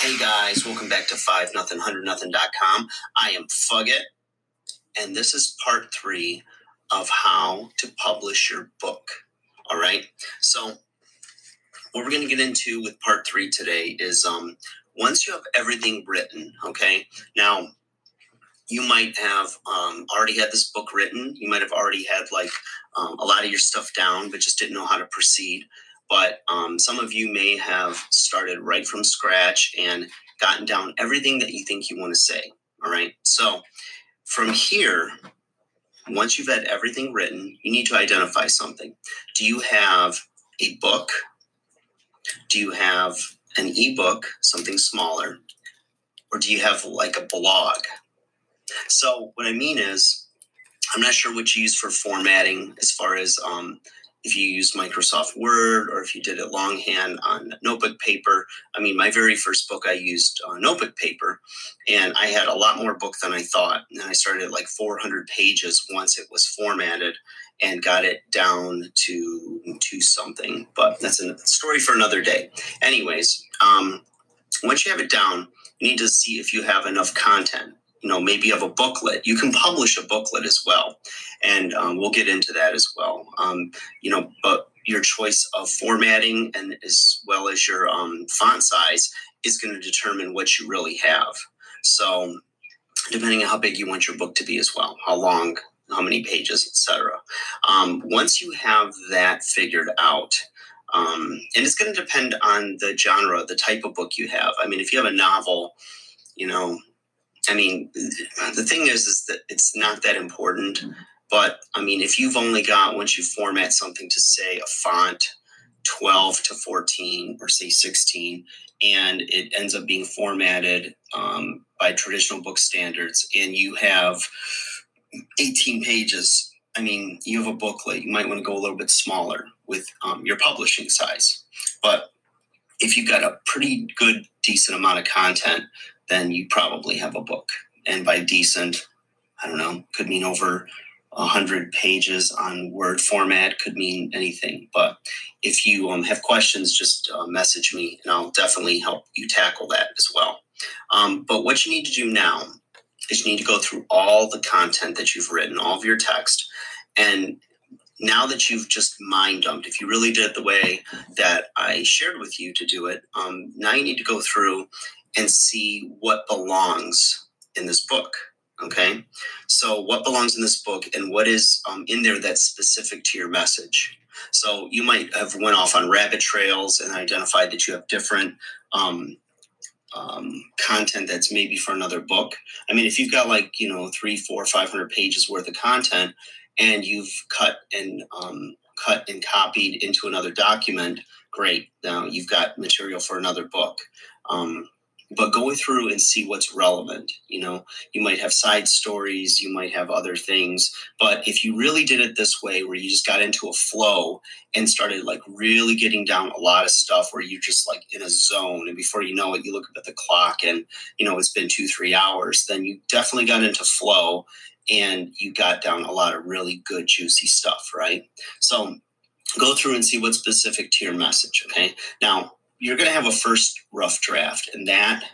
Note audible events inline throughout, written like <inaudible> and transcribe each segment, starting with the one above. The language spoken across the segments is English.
Hey guys, welcome back to 5 nothing 100 nothing.com. I am Fugget, and this is part three of how to publish your book. All right. So, what we're going to get into with part three today is um, once you have everything written, okay, now you might have um, already had this book written. You might have already had like um, a lot of your stuff down, but just didn't know how to proceed but um, some of you may have started right from scratch and gotten down everything that you think you want to say. All right. So from here, once you've had everything written, you need to identify something. Do you have a book? Do you have an ebook, something smaller? Or do you have like a blog? So, what I mean is, I'm not sure what you use for formatting as far as um, if you used Microsoft Word or if you did it longhand on notebook paper. I mean, my very first book I used uh, notebook paper, and I had a lot more book than I thought. And I started at like 400 pages once it was formatted and got it down to to something. But that's a story for another day. Anyways, um, once you have it down, you need to see if you have enough content you know maybe of a booklet. You can publish a booklet as well and um, we'll get into that as well. Um, you know but your choice of formatting and as well as your um, font size is going to determine what you really have. So depending on how big you want your book to be as well how long how many pages etc um, once you have that figured out um, and it's going to depend on the genre the type of book you have. I mean if you have a novel you know I mean, the thing is, is that it's not that important. But I mean, if you've only got once you format something to say a font 12 to 14 or say 16, and it ends up being formatted um, by traditional book standards, and you have 18 pages, I mean, you have a booklet. You might want to go a little bit smaller with um, your publishing size. But if you've got a pretty good, decent amount of content, then you probably have a book. And by decent, I don't know, could mean over 100 pages on Word format, could mean anything. But if you um, have questions, just uh, message me and I'll definitely help you tackle that as well. Um, but what you need to do now is you need to go through all the content that you've written, all of your text, and now that you've just mind dumped, if you really did it the way that I shared with you to do it, um, now you need to go through and see what belongs in this book okay? So what belongs in this book and what is um, in there that's specific to your message? So you might have went off on rabbit trails and identified that you have different um, um, content that's maybe for another book. I mean if you've got like you know three four five hundred pages worth of content and you've cut and um, cut and copied into another document great. Now you've got material for another book. Um, but go through and see what's relevant. You know, you might have side stories, you might have other things, but if you really did it this way, where you just got into a flow and started like really getting down a lot of stuff, where you're just like in a zone, and before you know it, you look up at the clock and you know it's been two, three hours, then you definitely got into flow and you got down a lot of really good, juicy stuff, right? So go through and see what's specific to your message. Okay. Now, you're going to have a first rough draft, and that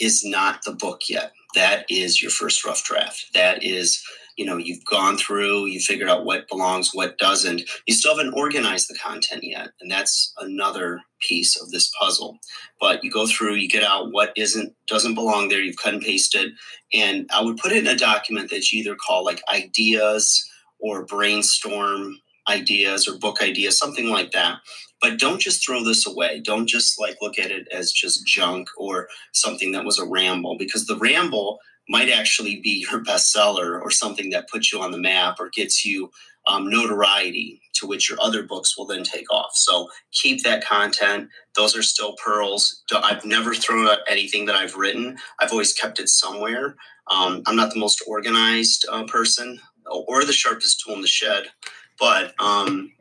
is not the book yet. That is your first rough draft. That is, you know, you've gone through, you figured out what belongs, what doesn't. You still haven't organized the content yet, and that's another piece of this puzzle. But you go through, you get out what isn't doesn't belong there. You've cut and pasted, and I would put it in a document that you either call like ideas or brainstorm ideas or book ideas, something like that. But don't just throw this away. Don't just like look at it as just junk or something that was a ramble because the ramble might actually be your bestseller or something that puts you on the map or gets you um, notoriety to which your other books will then take off. So keep that content. Those are still pearls. I've never thrown out anything that I've written. I've always kept it somewhere. Um, I'm not the most organized uh, person or the sharpest tool in the shed, but um,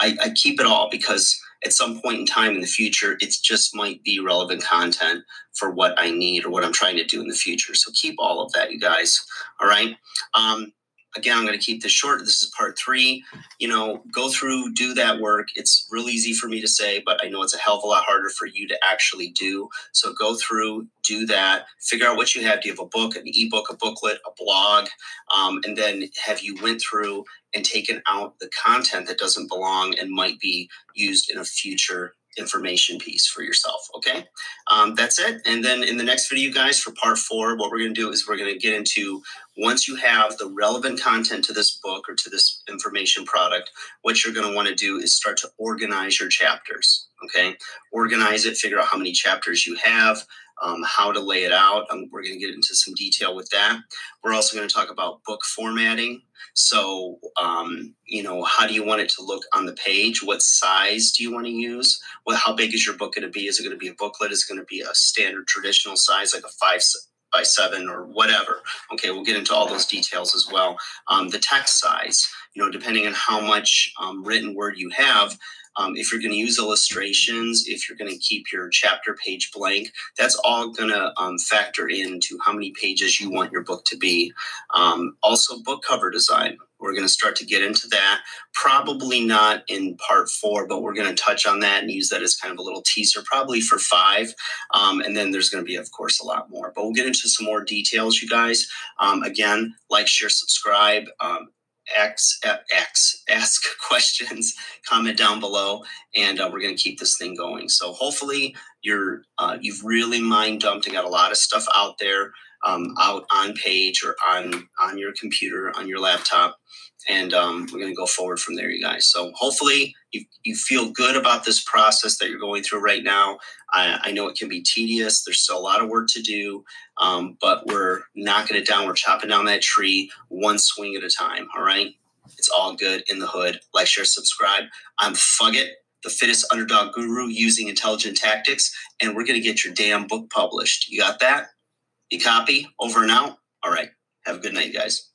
I, I keep it all because at some point in time in the future, it just might be relevant content for what I need or what I'm trying to do in the future. So keep all of that, you guys. All right. Um, again, I'm going to keep this short. This is part three. You know, go through, do that work. It's real easy for me to say, but I know it's a hell of a lot harder for you to actually do. So go through, do that, figure out what you have. Do you have a book, an ebook, a booklet, a blog? Um, and then have you went through and taken out the content that doesn't belong and might be used in a future information piece for yourself. Okay, um, that's it. And then in the next video, guys, for part four, what we're going to do is we're going to get into once you have the relevant content to this book or to this information product, what you're going to want to do is start to organize your chapters. Okay, organize it, figure out how many chapters you have, um, how to lay it out. Um, we're going to get into some detail with that. We're also going to talk about book formatting. So, um, you know, how do you want it to look on the page? What size do you want to use? Well, how big is your book going to be? Is it going to be a booklet? Is it going to be a standard traditional size, like a five by seven or whatever? Okay, we'll get into all those details as well. Um, the text size, you know, depending on how much um, written word you have, um, if you're going to use illustrations, if you're going to keep your chapter page blank, that's all going to um, factor into how many pages you want your book to be. Um, also, book cover design. We're going to start to get into that. Probably not in part four, but we're going to touch on that and use that as kind of a little teaser, probably for five. Um, and then there's going to be, of course, a lot more. But we'll get into some more details, you guys. Um, again, like, share, subscribe. Um, X, X, ask <laughs> questions, comment down below, and uh, we're going to keep this thing going. So hopefully you're uh, you've really mind dumped and got a lot of stuff out there, um, out on page or on on your computer, on your laptop, and um, we're going to go forward from there, you guys. So hopefully you you feel good about this process that you're going through right now. I, I know it can be tedious. There's still a lot of work to do, um, but we're knocking it down. We're chopping down that tree one swing at a time. All right. It's all good in the hood. Like, share, subscribe. I'm Fugget, the fittest underdog guru using intelligent tactics, and we're going to get your damn book published. You got that? You copy? Over and out? All right. Have a good night, guys.